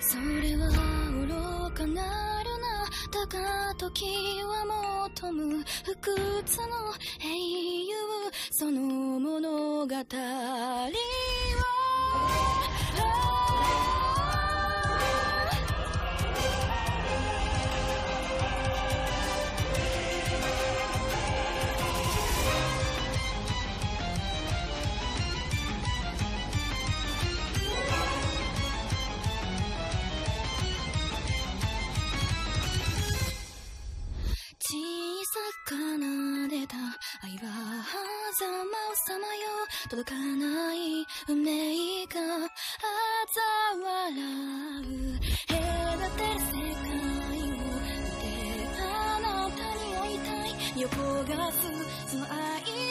それは愚かなるな。だが時は求む。不屈の英雄。その物語。奏でた。愛は狭間をさまよ。届かない。運命が嘲笑う。隔てる世界を。見てあなたに会いたい。横がすその愛